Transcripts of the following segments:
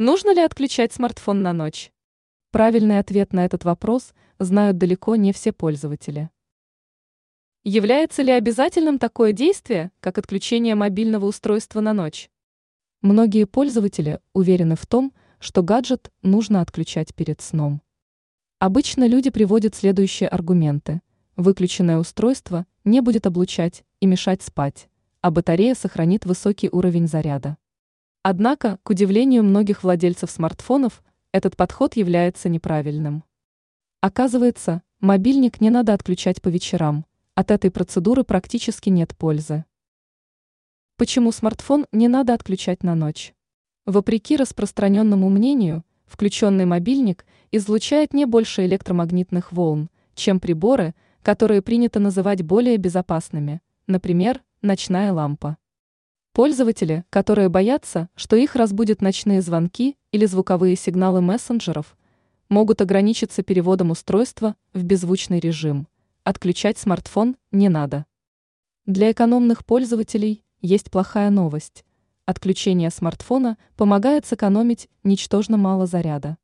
Нужно ли отключать смартфон на ночь? Правильный ответ на этот вопрос знают далеко не все пользователи. Является ли обязательным такое действие, как отключение мобильного устройства на ночь? Многие пользователи уверены в том, что гаджет нужно отключать перед сном. Обычно люди приводят следующие аргументы. Выключенное устройство не будет облучать и мешать спать, а батарея сохранит высокий уровень заряда. Однако, к удивлению многих владельцев смартфонов, этот подход является неправильным. Оказывается, мобильник не надо отключать по вечерам, от этой процедуры практически нет пользы. Почему смартфон не надо отключать на ночь? Вопреки распространенному мнению, включенный мобильник излучает не больше электромагнитных волн, чем приборы, которые принято называть более безопасными, например, ночная лампа. Пользователи, которые боятся, что их разбудят ночные звонки или звуковые сигналы мессенджеров, могут ограничиться переводом устройства в беззвучный режим. Отключать смартфон не надо. Для экономных пользователей есть плохая новость. Отключение смартфона помогает сэкономить ничтожно мало заряда.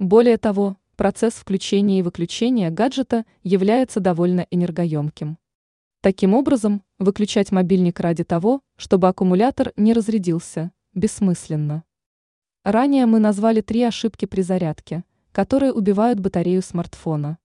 Более того, процесс включения и выключения гаджета является довольно энергоемким. Таким образом, выключать мобильник ради того, чтобы аккумулятор не разрядился, бессмысленно. Ранее мы назвали три ошибки при зарядке, которые убивают батарею смартфона.